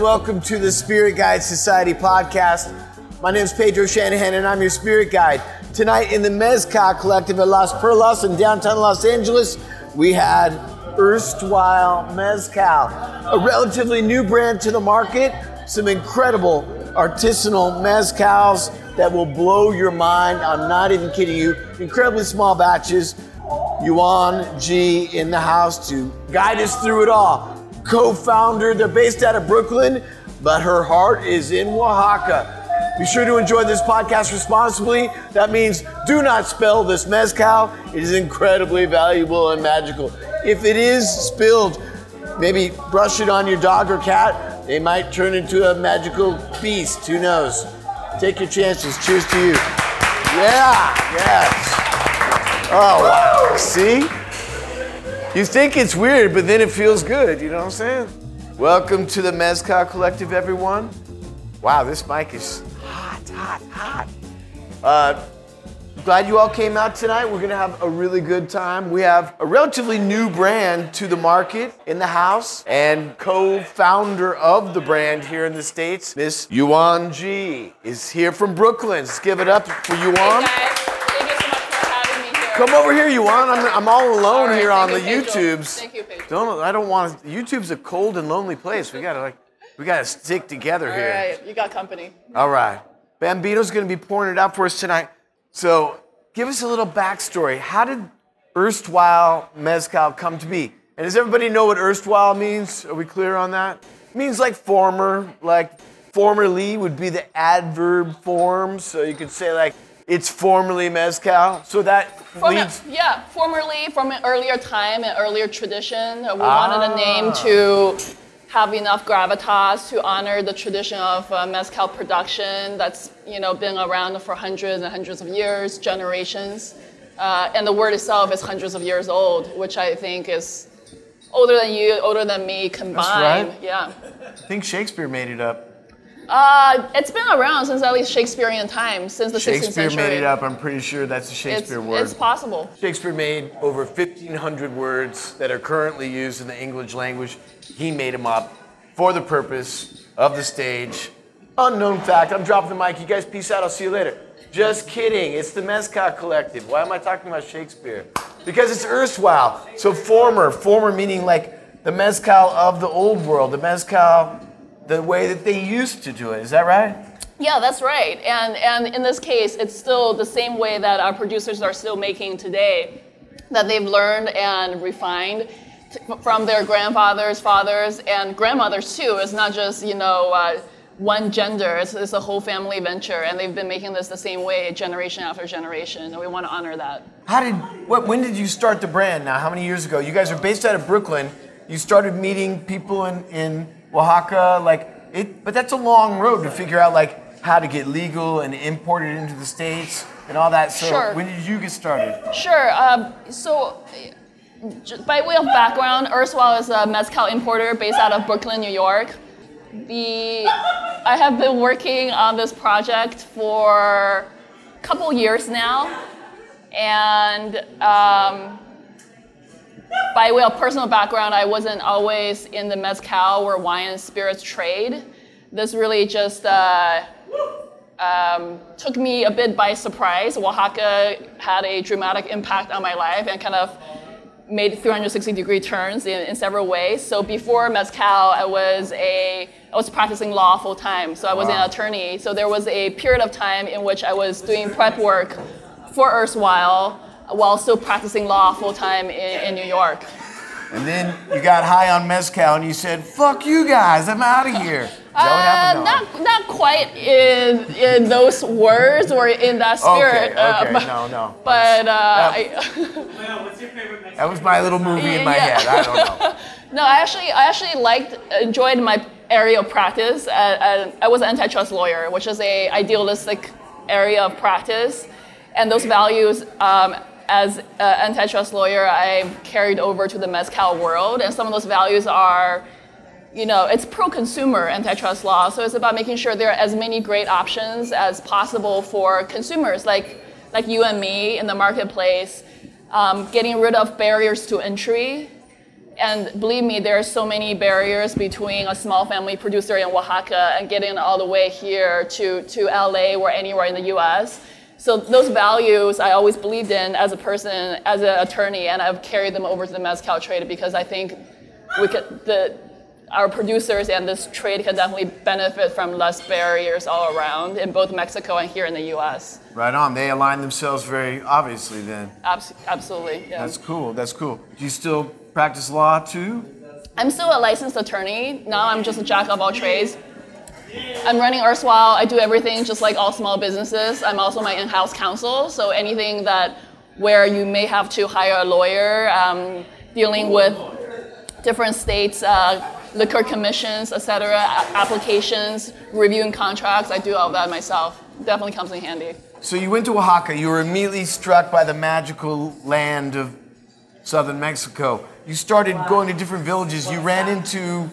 and welcome to the Spirit Guide Society podcast. My name is Pedro Shanahan, and I'm your spirit guide. Tonight in the Mezcal Collective at Las Perlas in downtown Los Angeles, we had Erstwhile Mezcal, a relatively new brand to the market. Some incredible artisanal mezcals that will blow your mind. I'm not even kidding you. Incredibly small batches. Yuan Ji in the house to guide us through it all. Co founder, they're based out of Brooklyn, but her heart is in Oaxaca. Be sure to enjoy this podcast responsibly. That means do not spill this mezcal. It is incredibly valuable and magical. If it is spilled, maybe brush it on your dog or cat. They might turn into a magical beast. Who knows? Take your chances. Cheers to you. Yeah, yes. Oh, wow. See? You think it's weird, but then it feels good. You know what I'm saying? Welcome to the Mezcal Collective, everyone. Wow, this mic is hot, hot, hot. Uh, glad you all came out tonight. We're gonna have a really good time. We have a relatively new brand to the market in the house, and co-founder of the brand here in the States, Miss Yuan Ji, is here from Brooklyn. Let's give it up for Yuan. Hey guys, thank you so much for having me here. Come over here, Yuan. I'm, I'm all alone All right, here on the you, Pedro. YouTubes. Thank you, Pedro. Don't I don't want to. YouTube's a cold and lonely place. We gotta like, we gotta stick together All here. All right, you got company. All right. Bambino's to be pouring it out for us tonight. So, give us a little backstory. How did erstwhile mezcal come to be? And does everybody know what erstwhile means? Are we clear on that? It means like former, like formerly would be the adverb form. So you could say like it's formerly mezcal. So that From leads. yeah, formerly from an earlier time, an earlier tradition, we wanted a Ah. name to have enough gravitas to honor the tradition of uh, mezcal production that's you know been around for hundreds and hundreds of years, generations, uh, and the word itself is hundreds of years old, which I think is older than you, older than me combined. right. Yeah. I think Shakespeare made it up. Uh, it's been around since at least Shakespearean times, since the 16th Shakespeare century. made it up. I'm pretty sure that's a It's, Shakespeare word. it's possible. Shakespeare made over 1,500 words that are currently used in the English language. He made them up for the purpose of the stage. Unknown fact. I'm dropping the mic. You guys peace out. I'll see you later. Just kidding. It's the Mezcal Collective. Why am I talking about Shakespeare? Because it's erstwhile. So former. Former meaning like the Mezcal of the old world. The Mezcal, the way that they used to do it. Is that right? Yeah, that's right. And and in this case, it's still the same way that our producers are still making today, that they've learned and refined t- from their grandfathers, fathers, and grandmothers too. It's not just you know. Uh, one gender, it's, it's a whole family venture, and they've been making this the same way generation after generation, and we want to honor that. How did what when did you start the brand now? How many years ago? You guys are based out of Brooklyn. You started meeting people in, in Oaxaca, like it but that's a long road to figure out like how to get legal and import it into the States and all that. So Sure. when did you get started? Sure. Um, so, by way of background, Erstwhile is a mezcal importer based out of Brooklyn, New York. The I have been working on this project for a couple years now, and um, by way of personal background, I wasn't always in the mezcal or wine and spirits trade. This really just uh, um, took me a bit by surprise. Oaxaca had a dramatic impact on my life and kind of made 360 degree turns in, in several ways. So before mezcal, I was a I was practicing law full time. So I was Wow. an attorney. So there was a period of time in which I was doing prep work for Erstwhile while still practicing law full time in, in New York. And then you got high on mezcal and you said, "Fuck you guys, I'm out of here." Is that what Uh, not not quite in in those words or in that spirit. Okay, uh, okay, but, no, no. But uh, That- I, what's your favorite Mexican? That was my little movie in my Yeah. head. I don't know. no, I actually I actually liked enjoyed my area of practice. Uh, uh, I was an antitrust lawyer, which is a idealistic area of practice, and those values. Um, as an antitrust lawyer, I carried over to the mezcal world, and some of those values are you know, it's pro-consumer antitrust law, so it's about making sure there are as many great options as possible for consumers, like like you and me in the marketplace, um, getting rid of barriers to entry, And believe me, there are so many barriers between a small family producer in Oaxaca and getting all the way here to, to LA or anywhere in the US. So those values I always believed in as a person, as an attorney, and I've carried them over to the mezcal trade because I think we could, the, our producers and this trade can definitely benefit from less barriers all around in both Mexico and here in the U.S. Right on. They align themselves very obviously then. Abs- absolutely. Yeah. That's cool. That's cool. Do you still practice law too? I'm still a licensed attorney. Now I'm just a jack of all trades. I'm running Erstwhile. I do everything just like all small businesses. I'm also my in-house counsel, so anything that where you may have to hire a lawyer, um, dealing with different states, uh, liquor commissions, etc., applications, reviewing contracts. I do all that myself. Definitely comes in handy. So you went to Oaxaca. You were immediately struck by the magical land of southern Mexico. You started going to different villages. You ran into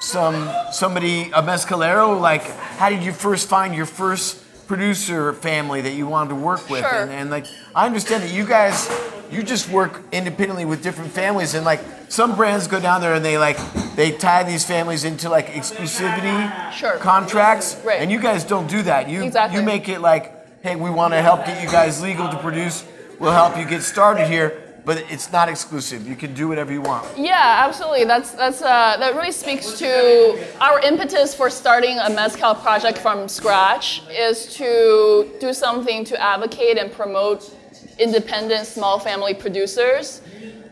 some somebody a mezcalero. Like, how did you first find your first producer family that you wanted to work with? Sure. And, and like, I understand that you guys you just work independently with different families, and like some brands go down there and they like they tie these families into like exclusivity Sure. contracts, Right. and you guys don't do that. You Exactly. you make it like, hey, we want to help get you guys legal to produce. We'll help you get started here, but it's not exclusive. You can do whatever you want. Yeah, absolutely. That's that's uh, that really speaks to our impetus for starting a mezcal project from scratch is to do something to advocate and promote independent small family producers.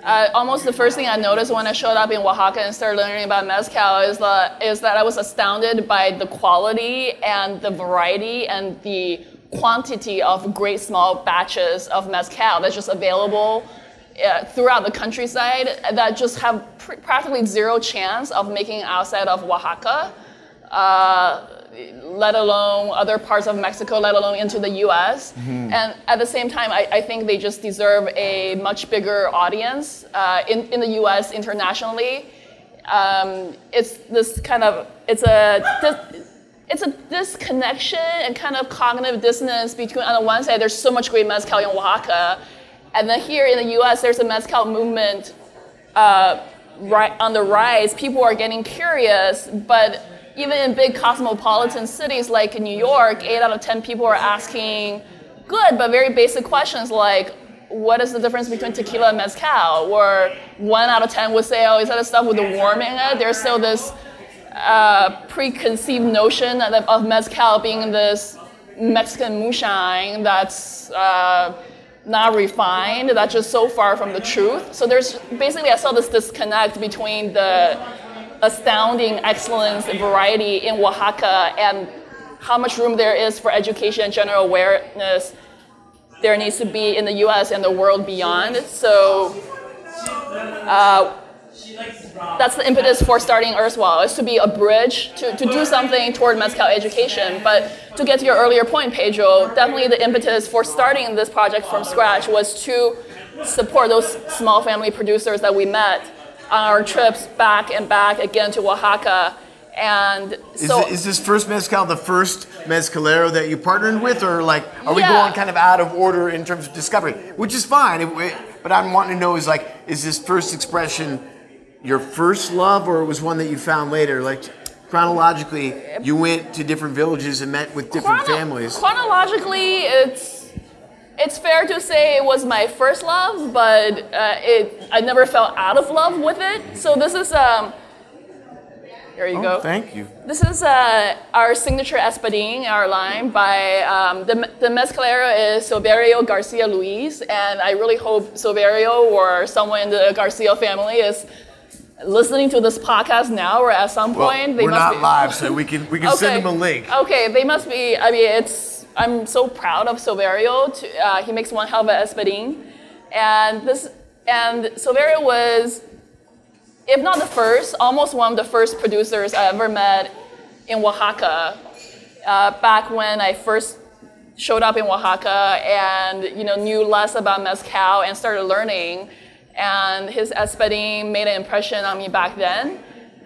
Uh, almost the first thing I noticed when I showed up in Oaxaca and started learning about mezcal is that is that I was astounded by the quality and the variety and the quantity of great small batches of mezcal that's just available uh, throughout the countryside that just have pr- practically zero chance of making it outside of Oaxaca, uh, let alone other parts of Mexico, let alone into the US. And at the same time, I, I think they just deserve a much bigger audience uh, in, in the US internationally. Um, it's this kind of, it's a, dis- it's a disconnection and kind of cognitive dissonance between, on the one side, there's so much great mezcal in Oaxaca, and then here in the US, there's a mezcal movement uh, right on the rise. People are getting curious, but even in big cosmopolitan cities like New York, eight out of 10 people are asking good but very basic questions like, what is the difference between tequila and mezcal? Or one out of 10 would say, oh, is that the stuff with the worm in it? There's still this uh, preconceived notion of, mezcal being this Mexican moonshine that's uh, not refined, that's just so far from the truth. So there's basically I saw this disconnect between the astounding excellence and variety in Oaxaca and how much room there is for education and general awareness there needs to be in the US and the world beyond. So uh, that's the impetus for starting Erstwhile, is to be a bridge, to, to do something toward mezcal education. But to get to your earlier point, Pedro, definitely the impetus for starting this project from scratch was to support those small family producers that we met on our trips back and back again to Oaxaca. And Is, so it- is this first mezcal the first mezcalero that you partnered with, or like are we Yeah. going kind of out of order in terms of discovery? Which is fine, it- it- but I'm wanting to know is like, is this first expression your first love, or it was one that you found later? Like chronologically, you went to different villages and met with different Chrono- families. Chronologically, it's it's fair to say it was my first love, but uh, it I never fell out of love with it. So this is um. Here you Oh, go. thank you. This is uh, our signature espadín, our line by um, the, the mezcalero is Silverio Garcia Luis, and I really hope Silverio or someone in the Garcia family is listening to this podcast now or at some Well, point. They we're must not be. live, so we can we can send them a link. Okay, they must be. I mean, it's. I'm so proud of Silverio. To, uh, he makes one hell of a espadín, and this and Silverio was, if not the first, almost one of the first producers I ever met in Oaxaca. Uh, back when I first showed up in Oaxaca and you know knew less about mezcal and started learning, and his espadín made an impression on me back then,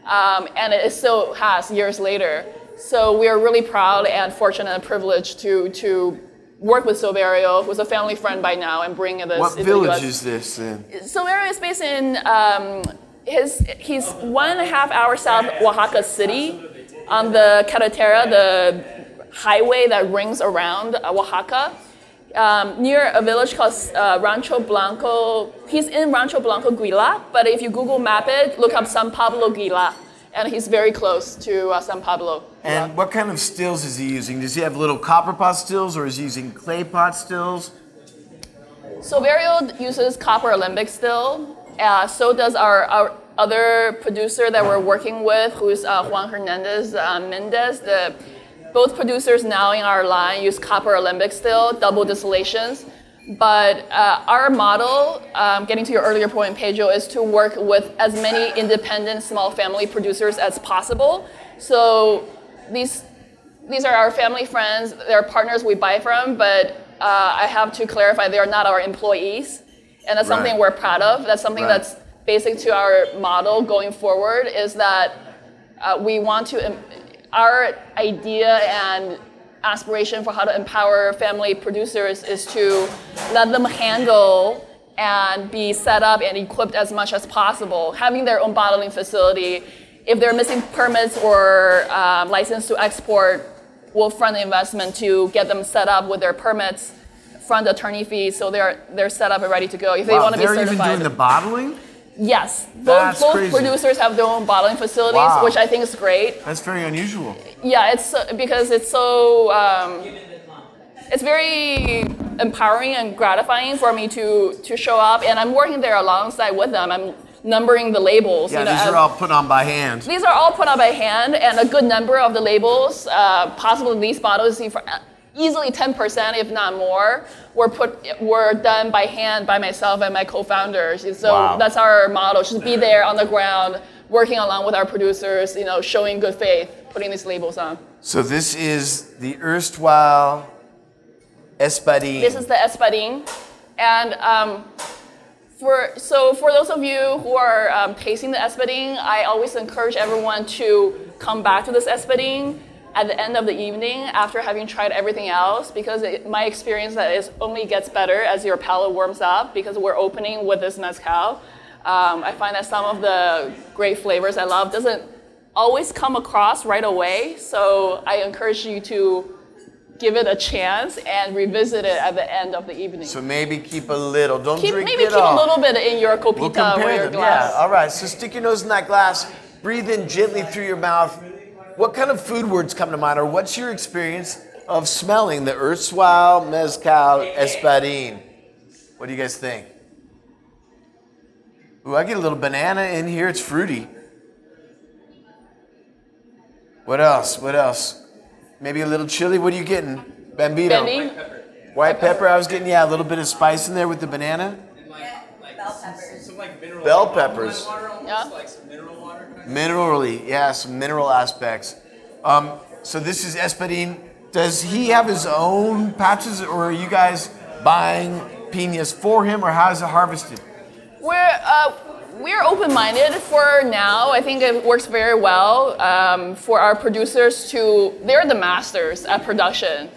um, and it still has years later. So we are really proud and fortunate and privileged to to work with Silverio, who's a family friend by now, and bring this What village is this then? Silverio is based in um, his he's one and a half hours south of Oaxaca City, on the Carretera, the highway that rings around Oaxaca, um, near a village called uh, Rancho Blanco. He's in Rancho Blanco Guila, but if you Google map it, look up San Pablo Guila, and he's very close to uh, San Pablo. And what kind of stills is he using? Does he have little copper pot stills or is he using clay pot stills? So Silverio uses copper alembic still. Uh, so does our, our other producer that we're working with, who's uh, Juan Hernandez uh, Mendez. The, both producers now in our line use copper alembic still, double distillations. But uh, our model, um, getting to your earlier point, Pedro, is to work with as many independent small family producers as possible. So these these are our family friends. They're partners we buy from, but uh, I have to clarify they are not our employees, and that's something Right. we're proud of. That's something Right. that's basic to our model going forward. Is that uh, we want to our idea and aspiration for how to empower family producers is to let them handle and be set up and equipped as much as possible, having their own bottling facility. If they're missing permits or um, license to export, we'll fund the investment to get them set up with their permits, fund attorney fees, so they're they're set up and ready to go. If they Wow, want to be they're even certified, doing the bottling? Yes, both, That's both crazy. producers have their own bottling facilities, Wow. which I think is great. That's very unusual. Yeah, it's so- because it's so um, it's very empowering and gratifying for me to to show up, and I'm working there alongside with them. I'm numbering the labels. Yeah, you know, these are all put on by hand. these are all put on by hand, and a good number of the labels, uh, possibly these bottles, see for uh, easily 10%, if not more, were put were done by hand by myself and my co-founders. So Wow. that's our model: just be there on the ground, working along with our producers, you know, showing good faith, putting these labels on. So this is the erstwhile Espadin. This is the espadin, and um, for so for those of you who are um, tasting the espadin, I always encourage everyone to come back to this espadin at the end of the evening after having tried everything else, because it, my experience that is only gets better as your palate warms up. Because we're opening with this mezcal, um, I find that some of the great flavors I love doesn't always come across right away. So I encourage you to give it a chance and revisit it at the end of the evening. so maybe keep a little. Don't keep, drink maybe it keep all. a little bit in your copita We'll or compare your them. glass. Yeah. All right. So stick your nose in that glass. Breathe in gently through your mouth. What kind of food words come to mind, or what's your experience of smelling the erstwhile mezcal espadin? What do you guys think? Ooh, I get a little banana in here. It's fruity. What else? What else? Maybe a little chili. What are you getting? Bambino. Bendy? White pepper. I was getting yeah a little bit of spice in there with the banana. Bell peppers. Some like mineral Bell peppers. water almost, Yeah. like some mineral yeah, some mineral aspects. Um, so this is Espadin. Does he have his own patches, or are you guys buying piñas for him, or how is it harvested? We're uh, we're open-minded for now. I think it works very well um, for our producers to. They're the masters at production.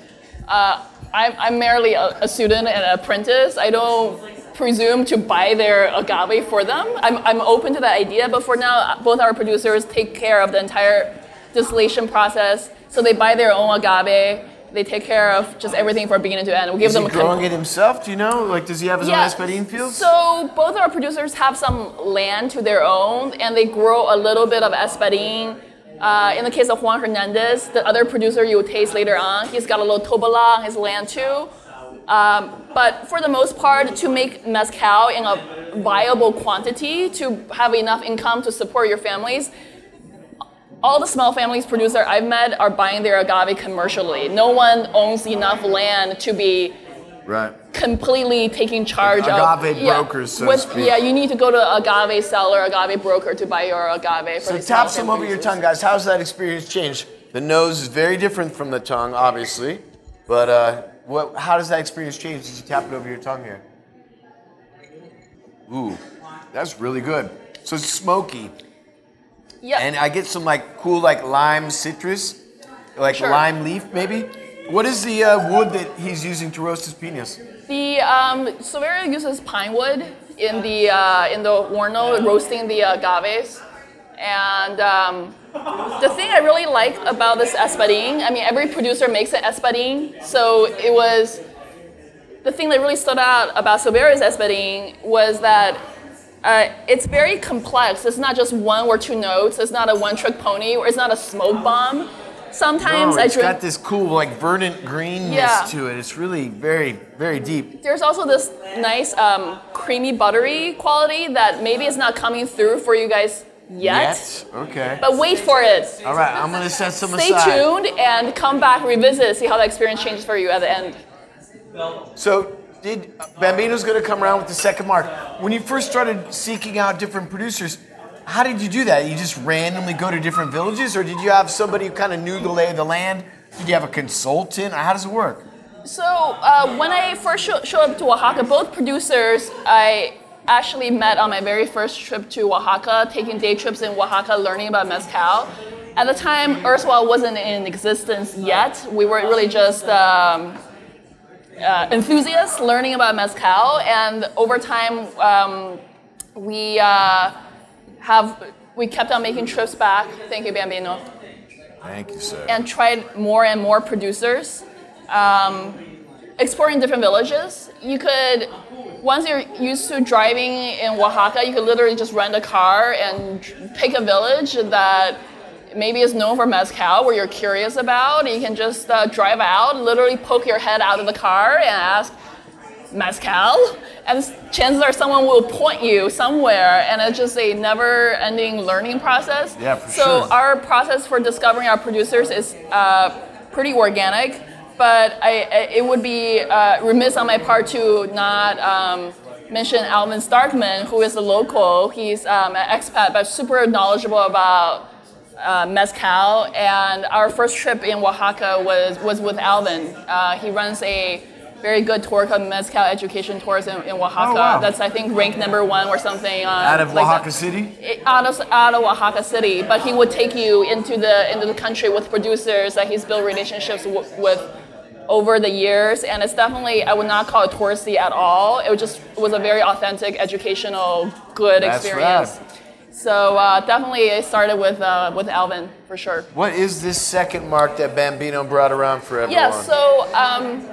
Uh, I'm, I'm merely a, a student and an apprentice. I don't presume to buy their agave for them. I'm, I'm open to that idea, but for now, both our producers take care of the entire distillation process. So they buy their own agave. They take care of just everything from beginning to end. We give Is them he a com- growing it himself? Do you know? Like, does he have his own Espadin fields? so both our producers have some land to their own, and they grow a little bit of espadin. Uh, in the case of Juan Hernandez, the other producer you will taste later on, he's got a little tobala on his land too. Um, but for the most part, to make mezcal in a viable quantity, to have enough income to support your families, all the small families producer I've met are buying their agave commercially. No one owns enough land to be right. completely taking charge Like of agave brokers, so to with. Yeah, you need to go to agave seller, agave broker to buy your agave. For So tap some over your tongue, guys. How's that experience changed? The nose is very different from the tongue, obviously, but uh, what? How does that experience change? Did you tap it over your tongue here? Ooh, that's really good. So it's smoky. Yeah. And I get some like cool like lime citrus, like Sure. lime leaf maybe. What is the uh, wood that he's using to roast his piñas? The um, uses pine wood, in the uh, in the horno roasting the agaves. And um, the thing I really like about this espadin, I mean, every producer makes an espadin, so it was the thing that really stood out about Silverio's espadin was that uh, it's very complex. It's not just one or two notes. It's not a one-trick pony, or it's not a smoke bomb. Sometimes No, I it's drink. got this cool like verdant greenness Yeah. to it. It's really very very deep. There's also this nice um, creamy buttery quality that maybe is not coming through for you guys yet. Okay. But wait for it. All right, I'm gonna set some Stay aside. Stay tuned and come back, revisit, see how the experience changes for you at the end. So, did Bambino's going to come around with the second mark? When you first started seeking out different producers, how did you do that? You just randomly go to different villages, or did you have somebody who kind of knew the lay of the land? Did you have a consultant? How does it work? So uh, when I first sho- showed up to Oaxaca, both producers I actually met on my very first trip to Oaxaca, taking day trips in Oaxaca, learning about mezcal. At the time, Erstwhile wasn't in existence yet. We were really just um, uh, enthusiasts learning about mezcal, and over time, um, we uh, have we kept on making trips back. Thank you, Bambino Thank you, sir. and tried more and more producers, um, exploring different villages. You could, once you're used to driving in Oaxaca, you could literally just rent a car and pick a village that maybe is known for mezcal, where you're curious about. You can just uh, drive out, literally poke your head out of the car and ask, mezcal and chances are someone will point you somewhere and it's just a never-ending learning process Yeah, for so sure. our process for discovering our producers is uh, pretty organic but I, I- it would be uh, remiss on my part to not um, mention Alvin Starkman who is a local he's um, an expat but super knowledgeable about uh, mezcal, and our first trip in Oaxaca was, was with Alvin. Uh, he runs a very good tour called Mezcal Education Tours in, in Oaxaca. Oh, wow. That's I think ranked number one or something. Out of like Oaxaca that. City? It- Out of, out of Oaxaca City, but he would take you into the into the country with producers that he's built relationships w- with over the years, and it's definitely I would not call it touristy at all. It was just was a very authentic, educational, good That's experience. rad. So uh, definitely, it started with uh, with Alvin for sure. What is this second mark that Bambino brought around for everyone? Yeah. So um,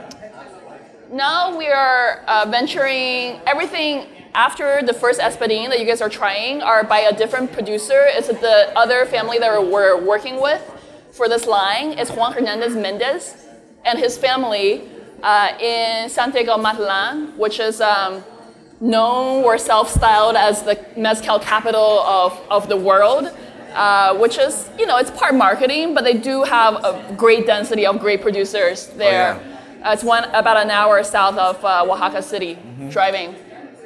now we are uh, venturing everything after the first espadin that you guys are trying are by a different producer. It's the other family that we're working with for this line. It's Juan Hernandez Mendez and his family uh, in Santiago Matatlán, which is. Um, known or self-styled as the mezcal capital of, of the world, uh, which is, you know, it's part marketing, but they do have a great density of great producers there. Uh, it's one about an hour south of uh, Oaxaca City, driving.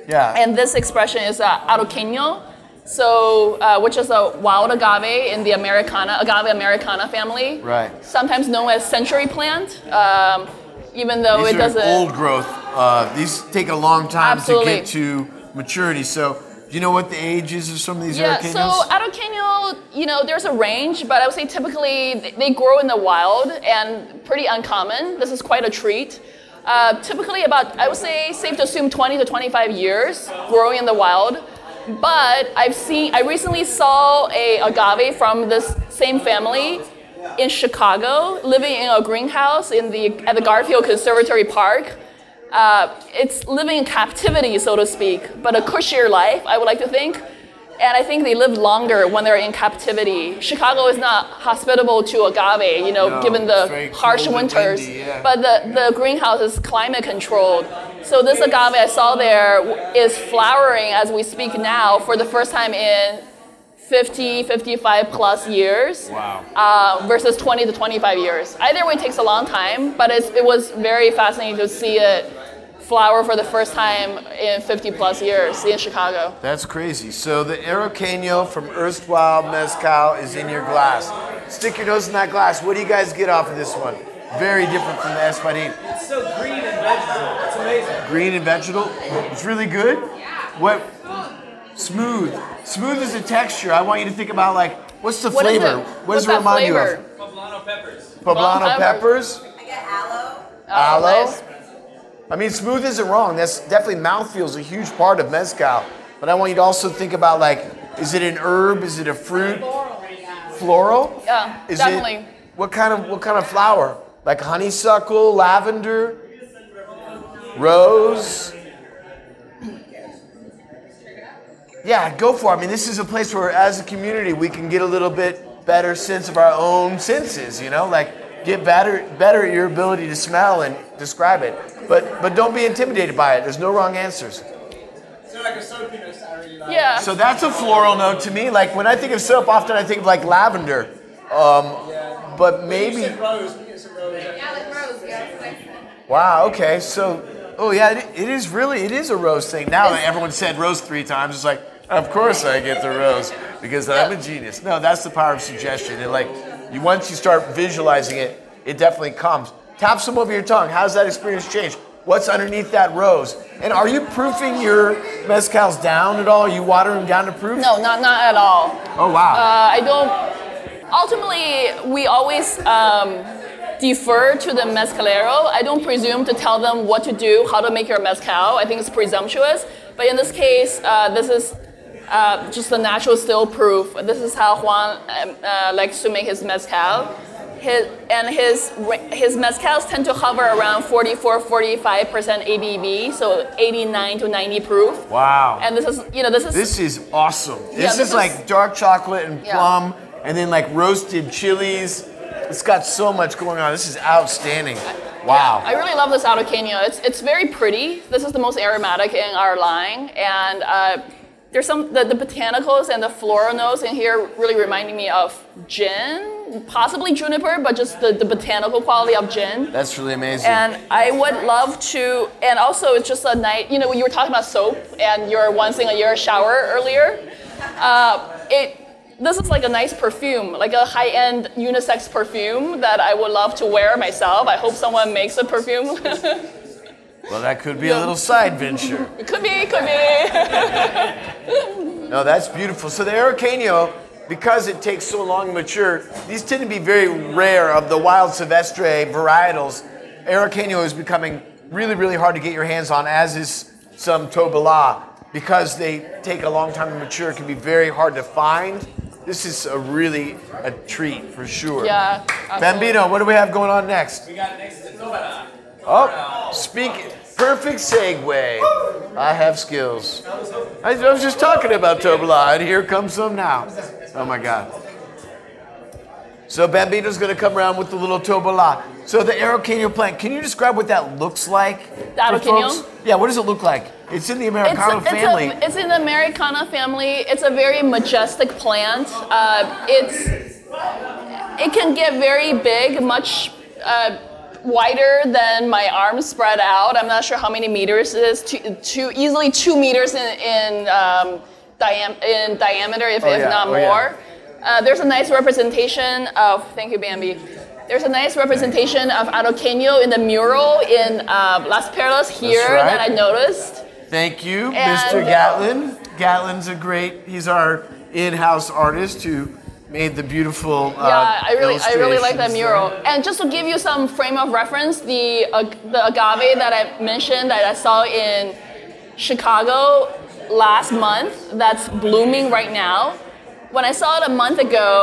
Yeah. And this expression is uh, arroqueño, so uh, which is a wild agave in the Americana, agave Americana family. Right. Sometimes known as century plant, um, even though These it doesn't. old growth. Uh, these take a long time Absolutely. to get to maturity. So, do you know what the age is of some of these Yeah, Arroqueños? so Arroqueño, you know, there's a range, but I would say typically they- they grow in the wild and pretty uncommon. This is quite a treat. Uh, typically about, I would say, safe to assume 20 to 25 years growing in the wild. But I've seen, I recently saw a agave from this same family in Chicago, living in a greenhouse in the, at the Garfield Conservatory Park. Uh, it's living in captivity, so to speak, but a cushier life, I would like to think. And I think they live longer when they're in captivity. Chicago is not hospitable to agave, you know, No, given the harsh winters. windy, yeah. But the, the greenhouse is climate controlled. So this agave I saw there is flowering as we speak now for the first time in 50, 55 plus years wow. uh, versus 20 to 25 years. Either way takes a long time, but it's, it was very fascinating to see it flower for the first time in 50 plus years in Chicago. That's crazy. So the Arroqueño from erstwhile mezcal is in your glass. Stick your nose in that glass. What do you guys get off of this one? Very different from the Espadin. It's so green and vegetable. It's amazing. Green and vegetable. It's really good. Yeah. What? Smooth. Smooth as a texture. I want you to think about like, what's the What is flavor? it? What What's does it remind flavor? you of? Poblano peppers. Poblano Poblano peppers. I get aloe. Oh, Aloe. I mean, smooth isn't wrong. That's definitely mouthfeel is a huge part of mezcal. But I want you to also think about like, is it an herb? Is it a fruit? Floral? Yeah, Is definitely. it what kind of what kind of flower? Like honeysuckle, lavender, rose. Yeah, go for it. I mean, this is a place where, as a community, we can get a little bit better sense of our own senses. You know, like get better better at your ability to smell and describe it. But but don't be intimidated by it. There's no wrong answers. So like a soapiness I really like. Yeah. So that's a floral note to me. Like when I think of soap, often I think of like lavender. Um, but maybe. rose, we get some rose. Yeah, like rose, yeah. Wow. Okay. So, oh yeah, it, it is really it is a rose thing. Now that everyone said rose three times, it's like, of course I get the rose because I'm a genius. No, that's the power of suggestion. And like, you once you start visualizing it, it definitely comes. Tap some over your tongue. How's that experience change? What's underneath that rose? And are you proofing your mezcals down at all? Are you watering them down to proof? No, not not at all. Oh wow. Uh, I don't. Ultimately, we always um, defer to the mezcalero. I don't presume to tell them what to do, how to make your mezcal. I think it's presumptuous. But in this case, uh, this is uh, just a natural still proof. This is how Juan um, uh, likes to make his mezcal. His, and his his mezcals tend to hover around 44, 45 percent ABV, so 89 to 90 proof. wow. And this is, you know, this is This is awesome. This, Yeah, is, this is- like dark chocolate and Yeah. plum, and then like roasted chilies. It's got so much going on. This is outstanding. Wow. I really love this Arroqueño. It's, it's very pretty. This is the most aromatic in our line. And uh, there's some, the, the botanicals and the floral notes in here really reminding me of gin, possibly juniper, but just the, the botanical quality of gin. That's really amazing. And I would love to, and also it's just a night, you know, you were talking about soap and your once in a year shower earlier. Uh, it, this is like a nice perfume, like a high end unisex perfume that I would love to wear myself. I hope someone makes a perfume. well, that could be a little side venture. it could be, could be. No, that's beautiful. So the Arroqueño, because it takes so long to mature, these tend to be very rare of the wild Silvestre varietals. Arroqueño is becoming really, really hard to get your hands on, as is some Tobala. Because they take a long time to mature, it can be very hard to find. This is a really a treat for sure. Yeah. absolutely. Bambino, what do we have going on next? We got next to Tobala. Oh, speak. Perfect segue. I have skills. I, was just talking about Tobala, and here comes some now. Oh my God. So Bambino's gonna come around with the little Tobala. So the Arroqueño plant, can you describe what that looks like? The folks? Yeah, what does it look like? It's in the It's, Americano it's, family. a, it's in the Americana family. It's a very majestic plant. Uh, it's it can get very big, much uh, wider than my arms spread out. I'm not sure how many meters it is. Two, two easily two meters in in, um, diam- in diameter, if, Oh, if yeah. not Oh, yeah. more. Uh, there's a nice representation of. Thank you, Bambi. There's a nice representation of Arroqueño in the mural in uh, Las Perlas here right. that I noticed. Thank you, And- Mr. Gatlin. Gatlin's a great, he's our in-house artist who made the beautiful uh, Yeah, I really, I really like that mural. there. And just to give you some frame of reference, the uh, the agave that I mentioned that I saw in Chicago last month, that's blooming right now. When I saw it a month ago,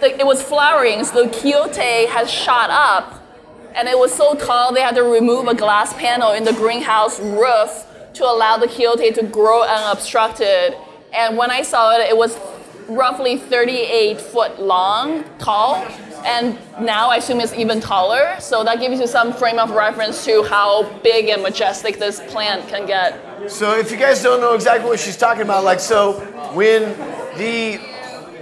the, it was flowering, so the quiote has shot up, and it was so tall they had to remove a glass panel in the greenhouse roof to allow the quiote to grow unobstructed. And when I saw it, it was roughly 38 foot long, tall, and now I assume it's even taller. So that gives you some frame of reference to how big and majestic this plant can get. So if you guys don't know exactly what she's talking about, like so when the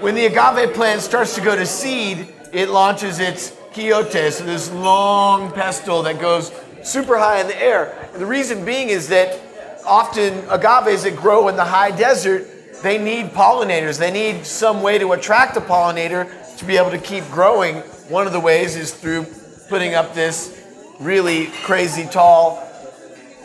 when the agave plant starts to go to seed, it launches its quiote, so this long pestle that goes super high in the air. And the reason being is that often agaves that grow in the high desert, they need pollinators. They need some way to attract a pollinator to be able to keep growing. One of the ways is through putting up this really crazy tall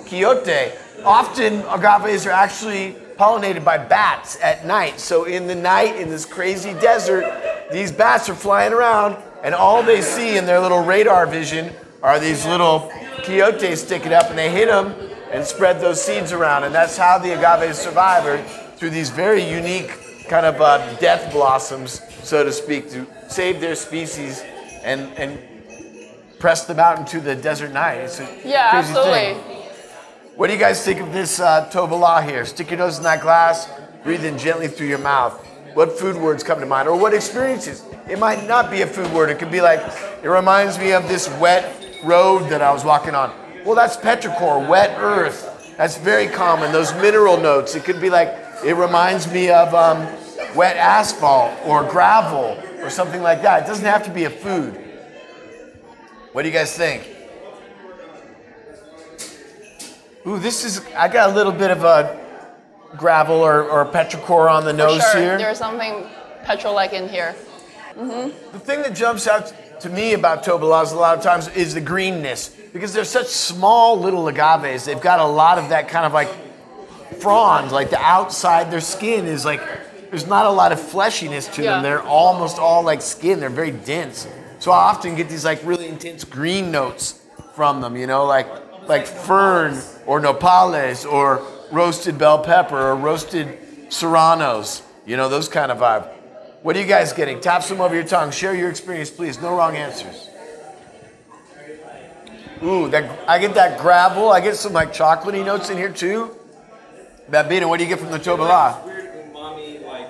quiote. Often agaves are actually pollinated by bats at night. So in the night, in this crazy desert, these bats are flying around, and all they see in their little radar vision are these little quiotes sticking up, and they hit them and spread those seeds around, and that's how the agaves survive through these very unique kind of uh, death blossoms, so to speak, to save their species and and press them out into the desert night. It's a Yeah, crazy absolutely. thing. What do you guys think of this uh, here? Stick your nose in that glass, breathe in gently through your mouth. What food words come to mind, or what experiences? It might not be a food word. It could be like, it reminds me of this wet road that I was walking on. Well, that's petrichor, wet earth. That's very common. Those mineral notes. It could be like, it reminds me of um, wet asphalt or gravel or something like that. It doesn't have to be a food. What do you guys think? Ooh, this is, I got a little bit of a gravel or, or petrichor on the For nose sure, here. there's something petrol-like in here. Mm-hmm. The thing that jumps out to me about tobalas a lot of times is the greenness because they're such small little agaves. They've got a lot of that kind of like fronds, like the outside their skin is like there's not a lot of fleshiness to Yeah. them. They're almost all like skin. They're very dense. So I often get these like really intense green notes from them, you know, like like fern or nopales or roasted bell pepper or roasted serranos, you know, those kind of vibe. What are you guys getting? Tap some over your tongue. Share your experience, please. No wrong answers. Ooh, that I get that gravel. I get some like chocolatey notes in here too. Babina, what do you get from the tobala? Weird umami, like,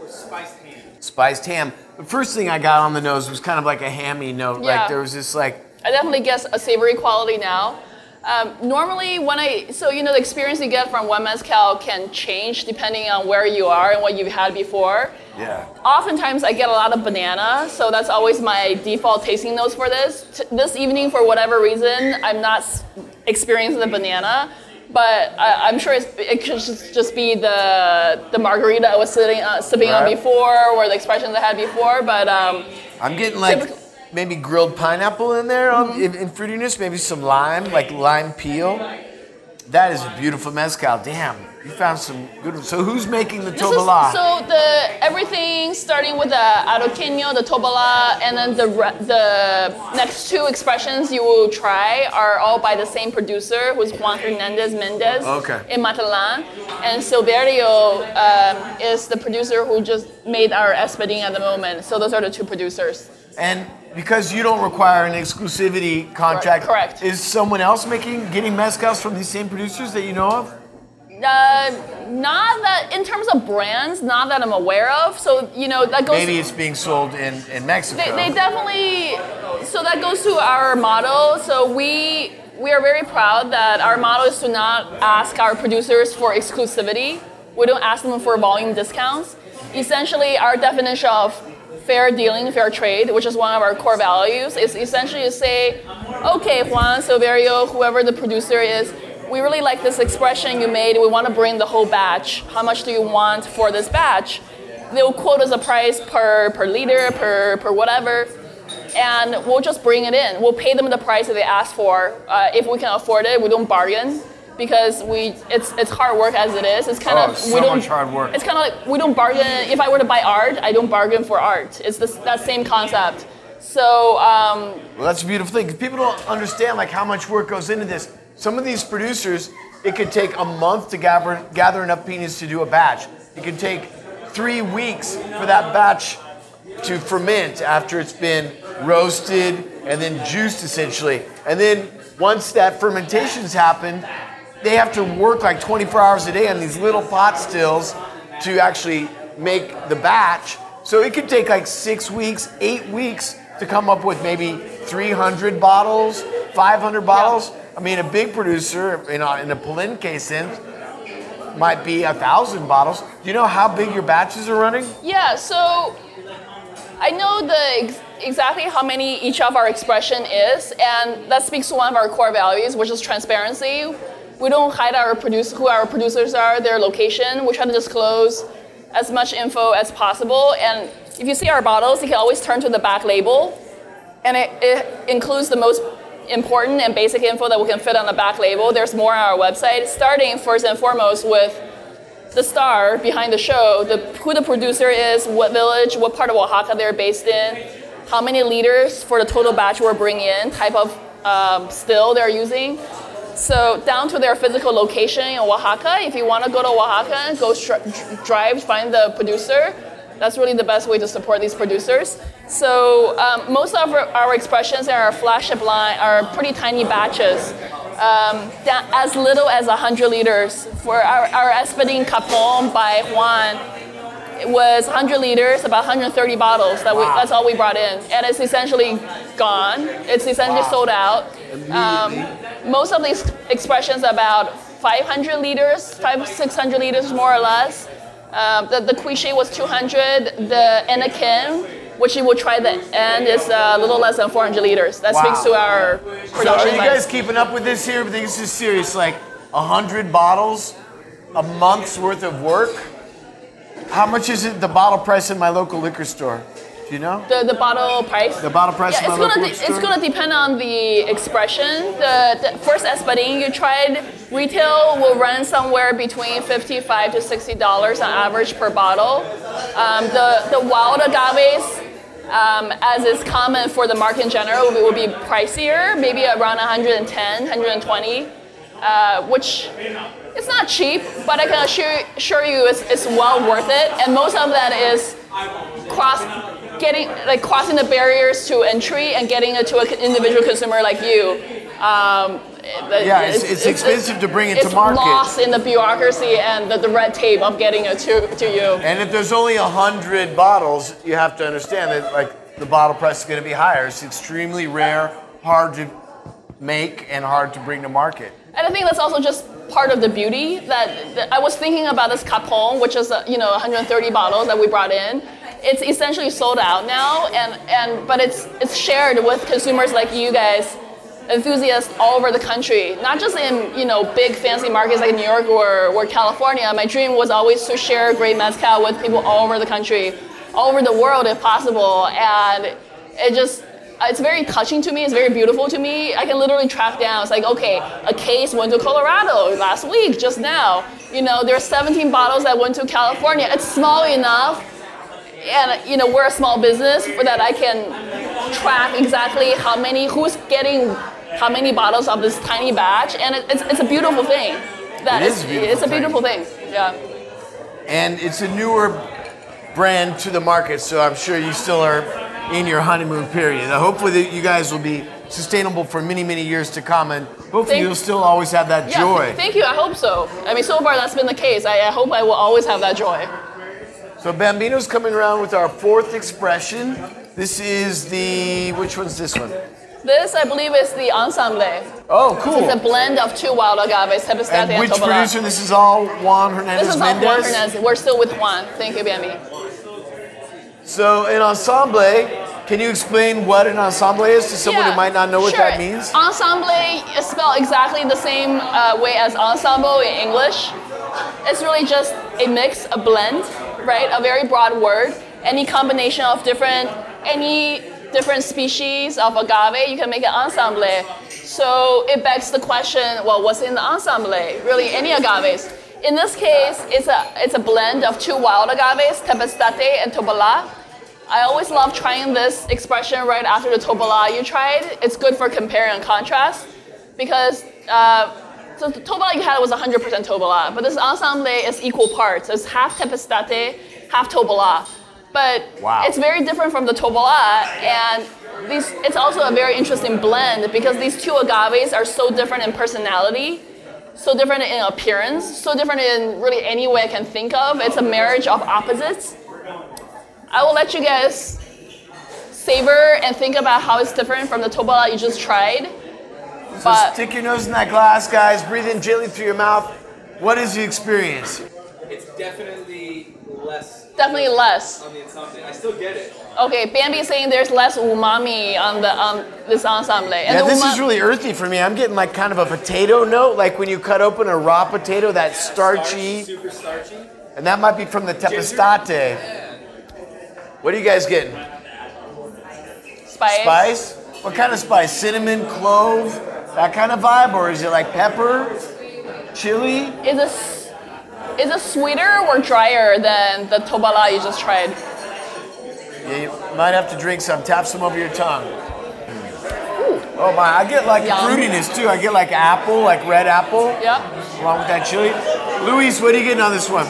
with spiced ham. Spiced ham. The first thing I got on the nose was kind of like a hammy note. Yeah. Like there was this like, I definitely guess a savory quality now. Um, normally, when I so you know the experience you get from one mezcal can change depending on where you are and what you've had before. yeah. Oftentimes, I get a lot of banana, so that's always my default tasting notes for this. T- this evening, for whatever reason, I'm not s- experiencing the banana, but I, I'm sure it's, it could just, just be the the margarita I was sitting uh, sipping on before, or the expressions I had before. But um, I'm getting like maybe grilled pineapple in there on, Mm-hmm. in, in fruitiness, maybe some lime, like lime peel. That is a beautiful mezcal. Damn, you found some good ones. So who's making the tobala? so the everything starting with the arroqueño, the tobala, and then the the next two expressions you will try are all by the same producer, who's Juan Hernandez Mendez Okay. in Matatlán, and Silverio um, is the producer who just made our espadin at the moment. So those are the two producers. And because you don't require an exclusivity contract, correct. is someone else making getting mezcals from these same producers that you know of? Uh, not that in terms of brands, not that I'm aware of. So you know that goes. Maybe it's being sold in, in Mexico. They, they definitely. So that goes to our motto. So we we are very proud that our motto is to not ask our producers for exclusivity. We don't ask them for volume discounts. Essentially, our definition of fair dealing, fair trade, which is one of our core values, is essentially to say, okay, Juan, Silverio, whoever the producer is, we really like this expression you made. We want to bring the whole batch. How much do you want for this batch? They'll quote us a price per, per liter, per, per whatever, and we'll just bring it in. We'll pay them the price that they ask for. Uh, if we can afford it, we don't bargain because we it's it's hard work as it is. It's kind Oh, of so we don't much hard work. It's kind of like we don't bargain. If I were to buy art, I don't bargain for art. It's this, that same concept. So um, Well, that's a beautiful thing. People don't understand like how much work goes into this. Some of these producers, it could take a month to gather, gather enough piñas to do a batch. It could take three weeks for that batch to ferment after it's been roasted and then juiced essentially. And then once that fermentation's happened, they have to work like 24 hours a day on these little pot stills to actually make the batch. So it could take like six weeks, eight weeks to come up with maybe 300 bottles, 500 bottles. I mean, a big producer in a, in a Palenque sense might be a thousand bottles. Do you know how big your batches are running? yeah, so I know the ex- exactly how many each of our expression is, and that speaks to one of our core values, which is transparency. We don't hide our produce who our producers are, their location. We try to disclose as much info as possible. And if you see our bottles, you can always turn to the back label, and it, it includes the most important and basic info that we can fit on the back label. There's more on our website, starting first and foremost with the star behind the show, the, who the producer is, what village, what part of Oaxaca they're based in, how many liters for the total batch we're bringing in, type of um, still they're using. So down to their physical location in Oaxaca. If you want to go to Oaxaca, go stri- drive, find the producer. That's really the best way to support these producers. So um, most of our, our expressions in our flagship line are pretty tiny batches, um, da- as little as 100 liters. For our, our Espadin Capon by Juan, it was 100 liters, about 130 bottles. That we, that's all we brought in, and it's essentially gone. It's essentially Wow. sold out. Um, most of these expressions are about 500 liters, five 600 liters more or less. Um, the the Cuishe was 200. The Henequén, which you will try the end, is a little less than 400 liters. That speaks to our production. So are you guys keeping up with this here? I think this is serious. Like hundred bottles, a month's worth of work. How much is it the bottle price in my local liquor store? Do you know? the, the bottle price? The bottle price Yeah, it's gonna de- it's gonna depend on the expression. The, the first Espadin you tried, retail will run somewhere between fifty-five to sixty dollars on average per bottle. Um, the the wild agaves, um, as is common for the market in general, will be pricier, maybe around 110, 120, uh, which it's not cheap, but I can assure, assure you it's, it's well worth it. And most of that is cross getting like crossing the barriers to entry and getting it to an individual consumer like you. Um, Yeah, it's- it's expensive to bring it to market. it's lost in the bureaucracy and the, the red tape of getting it to, to you. And if there's only hundred bottles, you have to understand that like the bottle price is going to be higher. It's extremely rare, hard to make, and hard to bring to market. And I think that's also just part of the beauty that, that I was thinking about this Capon, which is uh, you know 130 bottles that we brought in. It's essentially sold out now, and, and but it's it's shared with consumers like you guys, enthusiasts all over the country, not just in you know big fancy markets like New York or, or California. My dream was always to share great mezcal with people all over the country, all over the world if possible, and it just it's very touching to me. It's very beautiful to me. I can literally track down. It's like, okay, a case went to Colorado last week, just now. You know, there are 17 bottles that went to California. It's small enough, and you know, we're a small business for that I can track exactly how many, who's getting how many bottles of this tiny batch, and it, it's, it's a beautiful thing. That It is a beautiful it's a thing. beautiful thing. Yeah. And it's a newer brand to the market, so I'm sure you still are in your honeymoon period. Hopefully, that you guys will be sustainable for many, many years to come, and hopefully, Thank- you'll still always have that Yeah, joy. th- thank you. I hope so. I mean, so far that's been the case. I, I hope I will always have that joy. So Bambino's coming around with our fourth expression. This is the which one's this one? This, I believe, is the ensemble. Oh, cool. It's a blend of two wild agaves, And and, which producer? This is all Juan Hernandez This is all Juan. Hernandez. We're still with Juan. Thank you, Bambi. So an ensemble, can you explain what an ensemble is to someone Yeah, who might not know what sure. that means? Ensemble is spelled exactly the same uh, way as ensemble in English. It's really just a mix, a blend, right? A very broad word. Any combination of different, any different species of agave, you can make an ensemble. So it begs the question, well, what's in the ensemble? Really, any agaves. In this case, it's a it's a blend of two wild agaves, Tepeztate and Tobalá. I always love trying this expression right after the Tobalá you tried. It's good for compare and contrast because uh, so the Tobalá you had was 100% Tobalá, but this ensemble is equal parts. It's half Tepeztate, half Tobalá. But Wow. it's very different from the Tobalá, and these, it's also a very interesting blend because these two agaves are so different in personality, so different in appearance, so different in really any way I can think of. It's a marriage of opposites. I will let you guys savor and think about how it's different from the Tobalá you just tried. So But stick your nose in that glass, guys. Breathe in gently through your mouth. What is the experience? It's definitely less definitely less. on the ensemble. I still get it. Okay, Bambi is saying there's less umami on the on this ensemble. And Yeah, this uma- is really earthy for me. I'm getting like kind of a potato note, like when you cut open a raw potato, that starchy, Super starchy. and that might be from the tepeztate. What are you guys getting? spice. Spice? What kind of spice? Cinnamon, clove, that kind of vibe, or is it like pepper, chili? Is it is it sweeter or drier than the Tobalá you just tried? Yeah, you might have to drink some. Tap some over your tongue. Hmm. Oh my, I get like Yum. fruitiness too. I get like apple, like red apple, Yep. along with that chili. Luis, what are you getting on this one?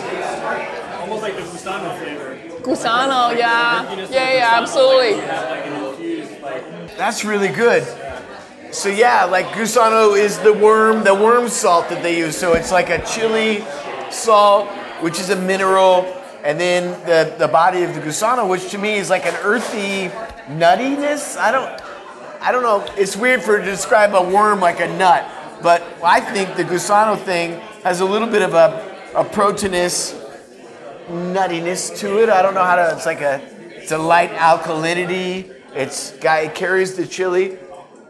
Almost like the Gusano flavor. Gusano, yeah. Yeah, yeah, absolutely. Like an infused, like That's really good. So yeah, like gusano is the worm, the worm salt that they use. So it's like a chili salt, which is a mineral, and then the, the body of the gusano, which to me is like an earthy nuttiness. I don't I don't know. It's weird for to describe a worm like a nut, but I think the gusano thing has a little bit of a, a proteinous nuttiness to it. I don't know how to. It's like a it's a light alkalinity. It's guy it carries the chili.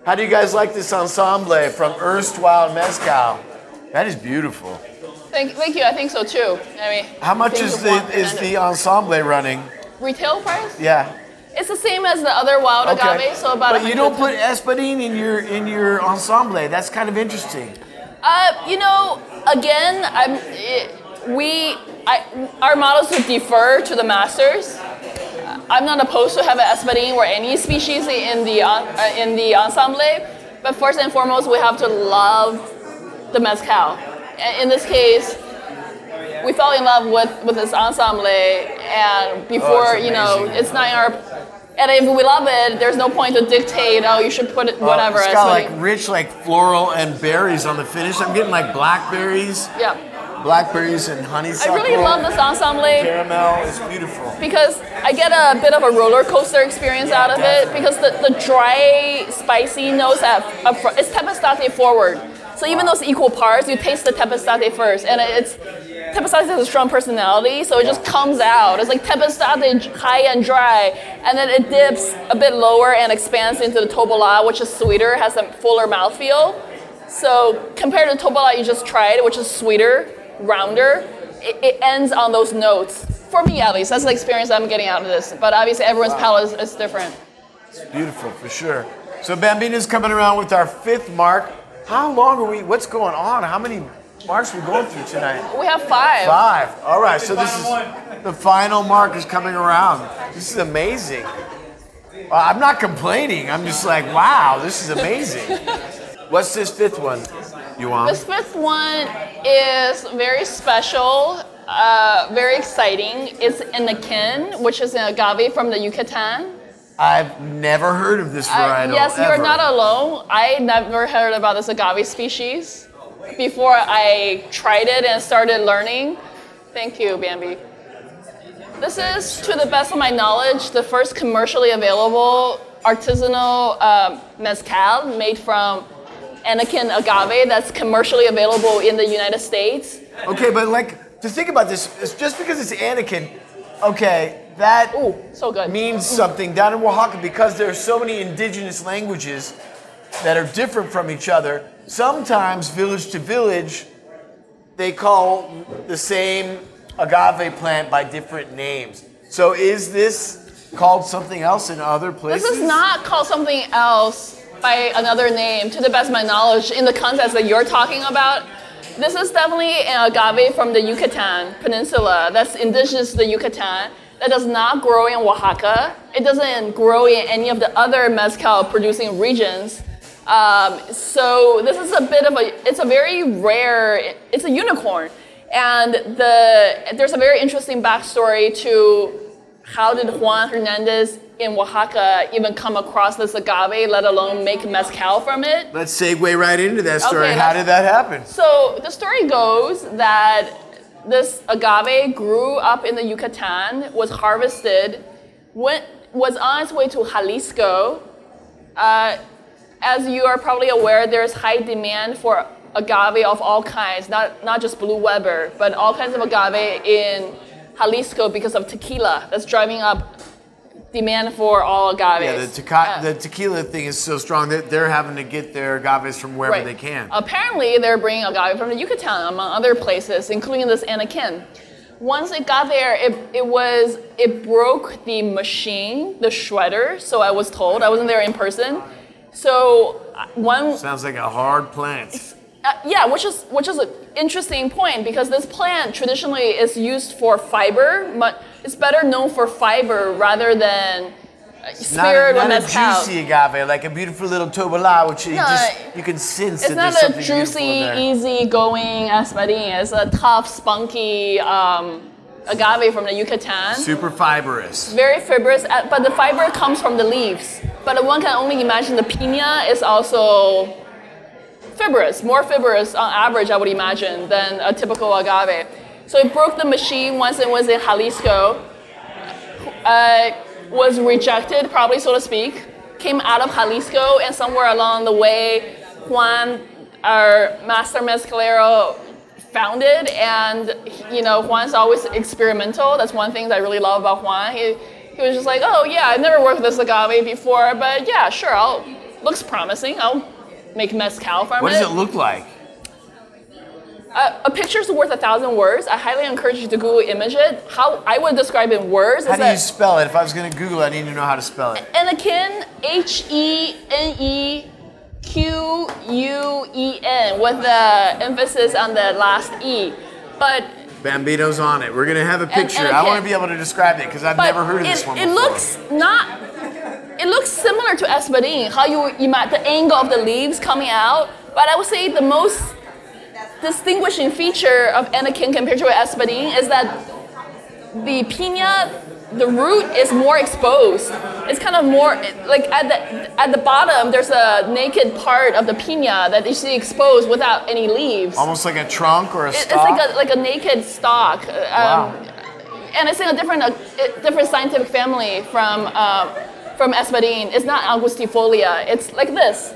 How do you guys like this ensemble from erstwhile mezcal? That is beautiful. Thank, thank you. I think so too. I mean, How much is the is the ensemble running? retail price? Yeah. It's the same as the other wild agave, so about. But you don't put 110. espadín in your in your ensemble. That's kind of interesting. Uh, you know, again, I'm. It, we, I, our models to defer to the masters. I'm not opposed to have an espadín or any species in the uh, in the ensemble, but first and foremost, we have to love the mezcal. In this case, we fell in love with with this ensemble, and before it's you know, it's not in our. And if we love it, there's no point to dictate. Oh, you should put it whatever. It's got like rich like floral and berries on the finish. I'm getting like blackberries, yeah. blackberries and honeysuckle. I really love this ensemble. caramel. is beautiful. because I get a bit of a roller coaster experience out of it because the, the dry, spicy notes front, it's tepeztate forward. So even though it's equal parts, you taste the tepeztate first, and it's tepeztate has a strong personality, so it just comes out. It's like tepeztate high and dry, and then it dips a bit lower and expands into the tobala, which is sweeter, has a fuller mouthfeel. So compared to tobala you just tried, which is sweeter, rounder, it, it ends on those notes. For me, at least, that's the experience I'm getting out of this. But obviously, everyone's palate is, is different. It's beautiful for sure. So Bambina's coming around with our fifth mark. How long are we? What's going on? How many marks are we going through tonight? We have five. Five. All right. So this is the final mark is coming around. This is amazing. Uh, I'm not complaining. I'm just like, wow, this is amazing. What's this fifth one? You want? This fifth one is very special, uh, very exciting. It's an henequén, which is an agave from the Yucatan. I've never heard of this Uh, varietal. yes, you're not alone. I never heard about this agave species before I tried it and started learning. Thank you, Bambi. This is, to the best of my knowledge, the first commercially available artisanal um, mezcal made from Henequén agave that's commercially available in the United States. Okay, but like to think about this, it's just because it's Henequén, okay, that Ooh, so good. means something down in Oaxaca because there are so many indigenous languages that are different from each other. Sometimes village to village, they call the same agave plant by different names. So is this called something else in other places? This is not called something else by another name, to the best of my knowledge, in the context that you're talking about. This is definitely an agave from the Yucatan Peninsula that's indigenous to the Yucatan that does not grow in Oaxaca. It doesn't grow in any of the other mezcal producing regions. Um, so this is a bit of a, it's a very rare, it's a unicorn. And the, there's a very interesting backstory to how did Juan Hernandez in Oaxaca even come across this agave, let alone make mezcal from it? Let's segue right into that story. Okay, How did that happen? So the story goes that this agave grew up in the Yucatan, was harvested, went, was on its way to Jalisco. Uh, as you are probably aware, there's high demand for agave of all kinds, not, not just blue Weber, but all kinds of agave in Jalisco because of tequila that's driving up demand for all agaves. Yeah, the, teca- Yeah. the tequila thing is so strong that they're having to get their agaves from wherever they can. Apparently, they're bringing agave from the Yucatan, among other places, including this Henequén. Once it got there, it, it was it broke the machine, the shredder. So I was told I wasn't there in person. So uh, one Sounds like a hard plant. uh, yeah, which is which is an interesting point because this plant traditionally is used for fiber, but it's better known for fiber rather than uh, Not, spirit not a juicy agave, like a beautiful little tobala, which you just you can sense It's that not a something beautiful in juicy, there. easy going espadín. It's a tough, spunky um, agave from the Yucatan. Super fibrous. Very fibrous, uh, but the fiber comes from the leaves. But one can only imagine the pina is also fibrous, more fibrous on average, I would imagine, than a typical agave. So it broke the machine once it was in Jalisco. Uh, was rejected, probably so to speak. Came out of Jalisco, and somewhere along the way, Juan, our master mezcalero, found it. And you know, Juan's always experimental. That's one thing that I really love about Juan. He, he was just like, oh yeah, I've never worked with this agave before, but yeah, sure, I'll looks promising. I'll make mezcal from it. What does it look like? A picture's worth a thousand words. I highly encourage you to Google image it. How I would describe it in words How is do you spell it? If I was going to Google it, I need to know how to spell it. Henequén, H E N E Q U E N, with the emphasis on the last E. But Bambino's on it. We're going to have a picture. and a I want to be able to describe it because I've but never heard of it, this one Before. it looks not. It looks similar to espadín. How you imagine the angle of the leaves coming out. But I would say the most distinguishing feature of Henequén compared to espadín is that the pina, the root is more exposed. It's kind of more like at the at the bottom. There's a naked part of the pina that you see exposed without any leaves. Almost like a trunk or a It- It's like a like a naked stalk. Um, Wow. And it's in a different uh, different scientific family from uh, from espadín. It's not angustifolia. It's like this.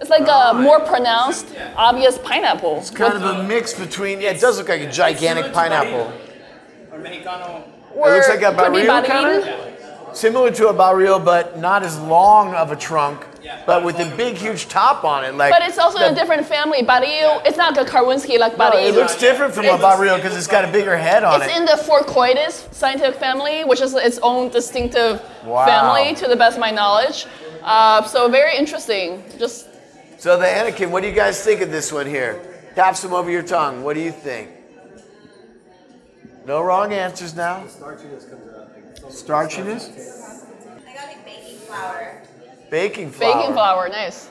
It's like a more pronounced, obvious pineapple. It's kind of a mix between. Yeah, it does look like a gigantic pineapple. Or Mexicano. Or looks like a could be barril barril. kinda? Similar to a barrio, but not as long of a trunk, but with a big, huge top on it. Like, But it's also in the- a different family. Barril, it's not like a Karwinskii like No, baril. it looks different from a barrio because it's got a bigger head on it. It's it. in the Fourcroydes scientific family, which is its own distinctive Wow. family, to the best of my knowledge. Uh, so very interesting. Just So the Henequén, what do you guys think of this one here? Tap some over your tongue. What do you think? No wrong answers now. Starchiness? I got like baking flour. Baking flour. Baking flour, nice.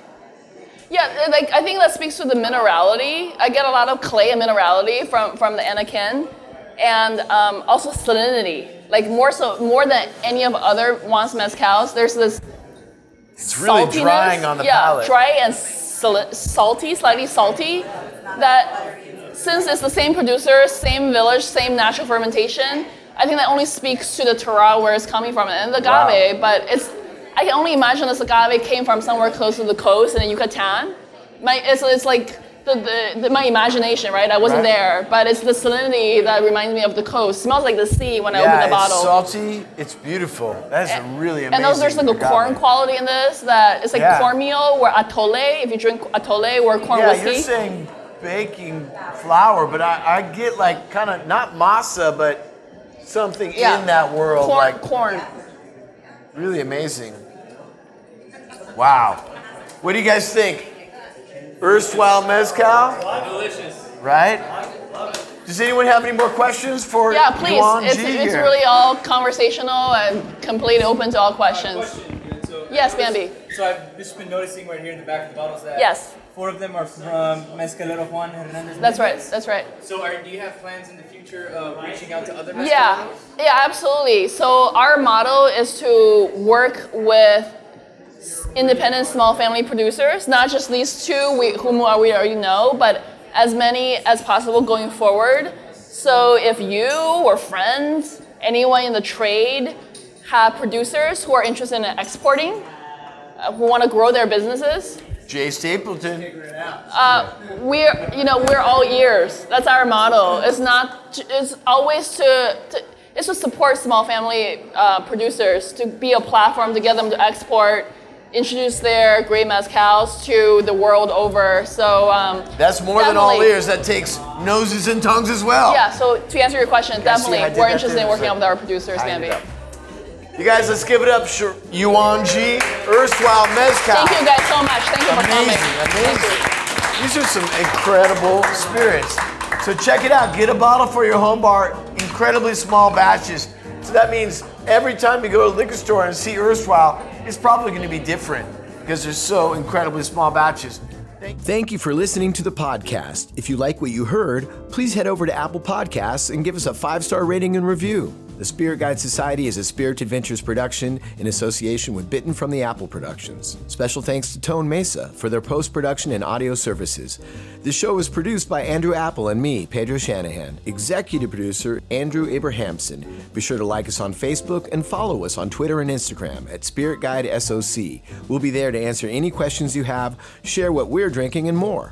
Yeah, like I think that speaks to the minerality. I get a lot of clay and minerality from from the henequén, and um, also salinity. Like more so, more than any of other Juan's mezcals, there's this It's really saltiness. drying on the yeah, palate. dry and sal- salty, slightly salty. That since it's the same producer, same village, same natural fermentation, I think that only speaks to the terroir where it's coming from and the agave. But it's I can only imagine this agave came from somewhere close to the coast in the Yucatan. My, it's, it's like the, the, my imagination, right? I wasn't Right. there, but it's the salinity that reminds me of the coast. smells like the sea when I open the bottle. it's salty. It's beautiful. That is really amazing. And also there's like a agave. corn quality in this that it's like Yeah. cornmeal or atole. If you drink atole or corn Yeah, whiskey. you're saying baking flour, but I, I get like kind of not masa, but something Yeah. in that world, corn, like corn. really amazing. Wow. What do you guys think? Erstwhile mezcal, Delicious. right? Does anyone have any more questions for Yeah, please. Yuan It's, Ji it's here? really all conversational and completely open to all questions. Question. So, Yes, Bambi. So I've just been noticing right here in the back of the bottles that Yes. four of them are from Mezcalero Juan Hernandez. That's right. That's right. So are, do you have plans in the future of reaching out to other mezcaleros? Yeah, yeah, absolutely. So our model is to work with independent small family producers, not just these two we, whom we already know, but as many as possible going forward. So if you or friends, anyone in the trade, have producers who are interested in exporting, uh, who want to grow their businesses, Jay Stapleton. we're you know we're all ears. That's our motto. It's not. It's always to. to it's to support small family uh, producers to be a platform to get them to export, introduce their great mezcals to the world over. So um, That's more than all ears. That takes noses and tongues as well. yeah. So to answer your question, Guys, definitely how we're interested in working So- with our producers, Tighten Bambi. You guys, let's give it up. Sh- Yuan Ji, Erstwhile Mezcal. Thank you guys so much. Thank you for coming. Amazing, amazing. These are some incredible spirits. So check it out. Get a bottle for your home bar. Incredibly small batches. So that means every time you go to the liquor store and see Erstwhile, it's probably going to be different because they're so incredibly small batches. Thank you for listening to the podcast. If you like what you heard, please head over to Apple Podcasts and give us a five star rating and review. The Spirit Guide Society is a Spirit Adventures production in association with Bitten from the Apple Productions. Special thanks to Tone Mesa for their post production and audio services. The show is produced by Andrew Apple and me, Pedro Shanahan. Executive producer, Andrew Abrahamson. Be sure to like us on Facebook and follow us on Twitter and Instagram at Spirit Guide SOC. We'll be there to answer any questions you have, share what we're drinking, and more.